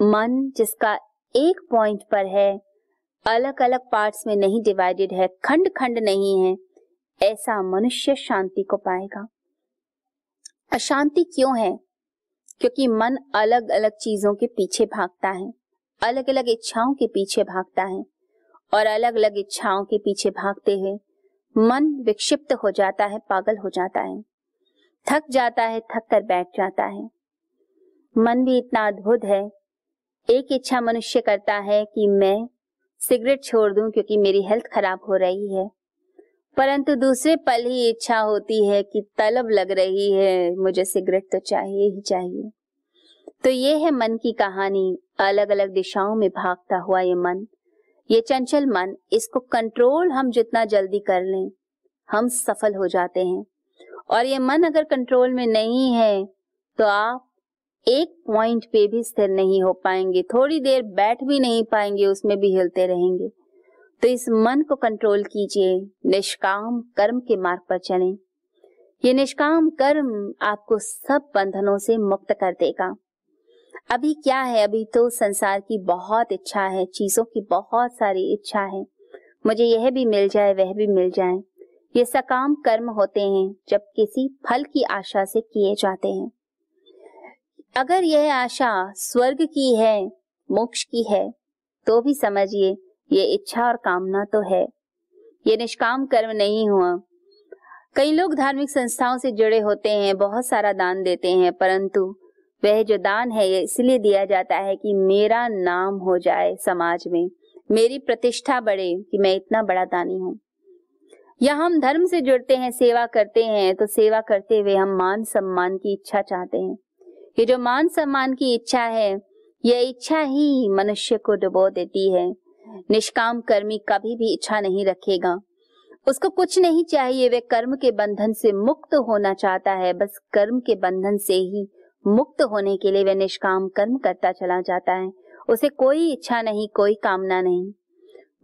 मन जिसका एक पॉइंट पर है अलग अलग पार्ट्स में नहीं डिवाइडेड है खंड खंड नहीं है, ऐसा मनुष्य शांति को पाएगा। अशांति क्यों है? क्योंकि मन अलग अलग चीज़ों के पीछे भागता है अलग अलग इच्छाओं के पीछे भागता है, और अलग अलग इच्छाओं के पीछे भागते हुए मन विक्षिप्त हो जाता है, पागल हो जाता है, थक जाता है थक कर बैठ जाता है। मन भी इतना अद्भुत है एक इच्छा मनुष्य करता है कि मैं सिगरेट छोड़ दूँ क्योंकि मेरी हेल्थ खराब हो रही है। परंतु दूसरे पल ही इच्छा होती है कि तलब लग रही है, मुझे सिगरेट तो चाहिए ही चाहिए। तो ये है मन की कहानी अलग अलग दिशाओं में भागता हुआ ये मन। ये चंचल मन, इसको कंट्रोल हम जितना जल्दी कर लें, हम सफल हो जाते हैं। और ये मन अगर कंट्रोल में नहीं है तो आप एक पॉइंट पे भी स्थिर नहीं हो पाएँगे। थोड़ी देर बैठ भी नहीं पाएँगे, उसमें भी हिलते रहेंगे। तो इस मन को कंट्रोल कीजिए। निष्काम कर्म के मार्ग पर चलें। ये निष्काम कर्म आपको सब बंधनों से मुक्त कर देगा। अभी क्या है? अभी तो संसार की बहुत इच्छा है, चीज़ों की बहुत सारी इच्छा है। मुझे यह भी मिल जाए, वह भी मिल जाए। ये सकाम कर्म होते हैं, जब किसी फल की आशा से किए जाते हैं। अगर यह आशा स्वर्ग की है, मोक्ष की है तो भी समझिए, ये इच्छा और कामना तो है। ये निष्काम कर्म नहीं हुआ। कई लोग धार्मिक संस्थाओं से जुड़े होते हैं, बहुत सारा दान देते हैं, परंतु वह जो दान है, ये इसलिए दिया जाता है कि मेरा नाम हो जाए समाज में, मेरी प्रतिष्ठा बढ़े कि मैं इतना बड़ा दानी हूँ। या हम धर्म से जुड़ते हैं, सेवा करते हैं तो सेवा करते हुए हम मान सम्मान की इच्छा चाहते हैं। ये जो मान सम्मान की इच्छा है, यह इच्छा ही मनुष्य को डुबो देती है। निष्काम कर्मी कभी भी इच्छा नहीं रखेगा। उसको कुछ नहीं चाहिए, वे कर्म के बंधन से मुक्त होना चाहता है। बस कर्म के बंधन से ही मुक्त होने के लिए वह निष्काम कर्म करता चला जाता है। उसे कोई इच्छा नहीं, कोई कामना नहीं।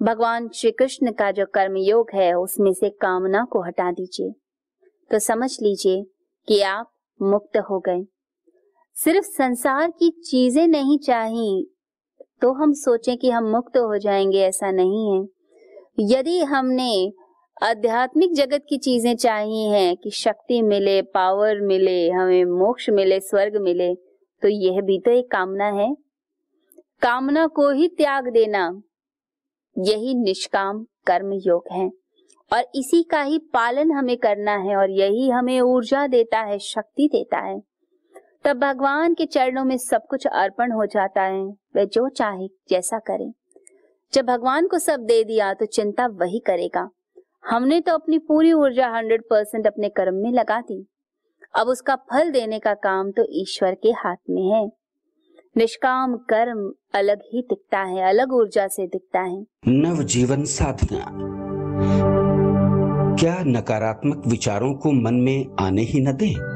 भगवान श्री कृष्ण का जो कर्म योग है, उसमें से कामना को हटा दीजिए। तो समझ लीजिए कि आप मुक्त हो गए। सिर्फ़ संसार की चीज़ें नहीं चाहिए तो हम सोचें कि हम मुक्त हो जाएँगे, ऐसा नहीं है। यदि हमने आध्यात्मिक जगत की चीज़ें चाहिए हैं, कि शक्ति मिले पावर मिले, हमें मोक्ष मिले, स्वर्ग मिले तो यह भी तो एक कामना है। कामना को ही त्याग देना, यही निष्काम कर्म योग है। और इसी का ही पालन हमें करना है, और यही हमें ऊर्जा देता है, शक्ति देता है। तब भगवान के चरणों में सब कुछ अर्पण हो जाता है। वह जो चाहे, जैसा करे। जब भगवान को सब दे दिया तो चिंता वही करेगा। हमने तो अपनी पूरी ऊर्जा हंड्रेड परसेंट अपने कर्म में लगा दी। अब उसका फल देने का काम तो ईश्वर के हाथ में है। निष्काम कर्म अलग ही दिखता है, अलग ऊर्जा से दिखता है। नव जीवन साधना। क्या नकारात्मक विचारों को मन में आने ही न दें?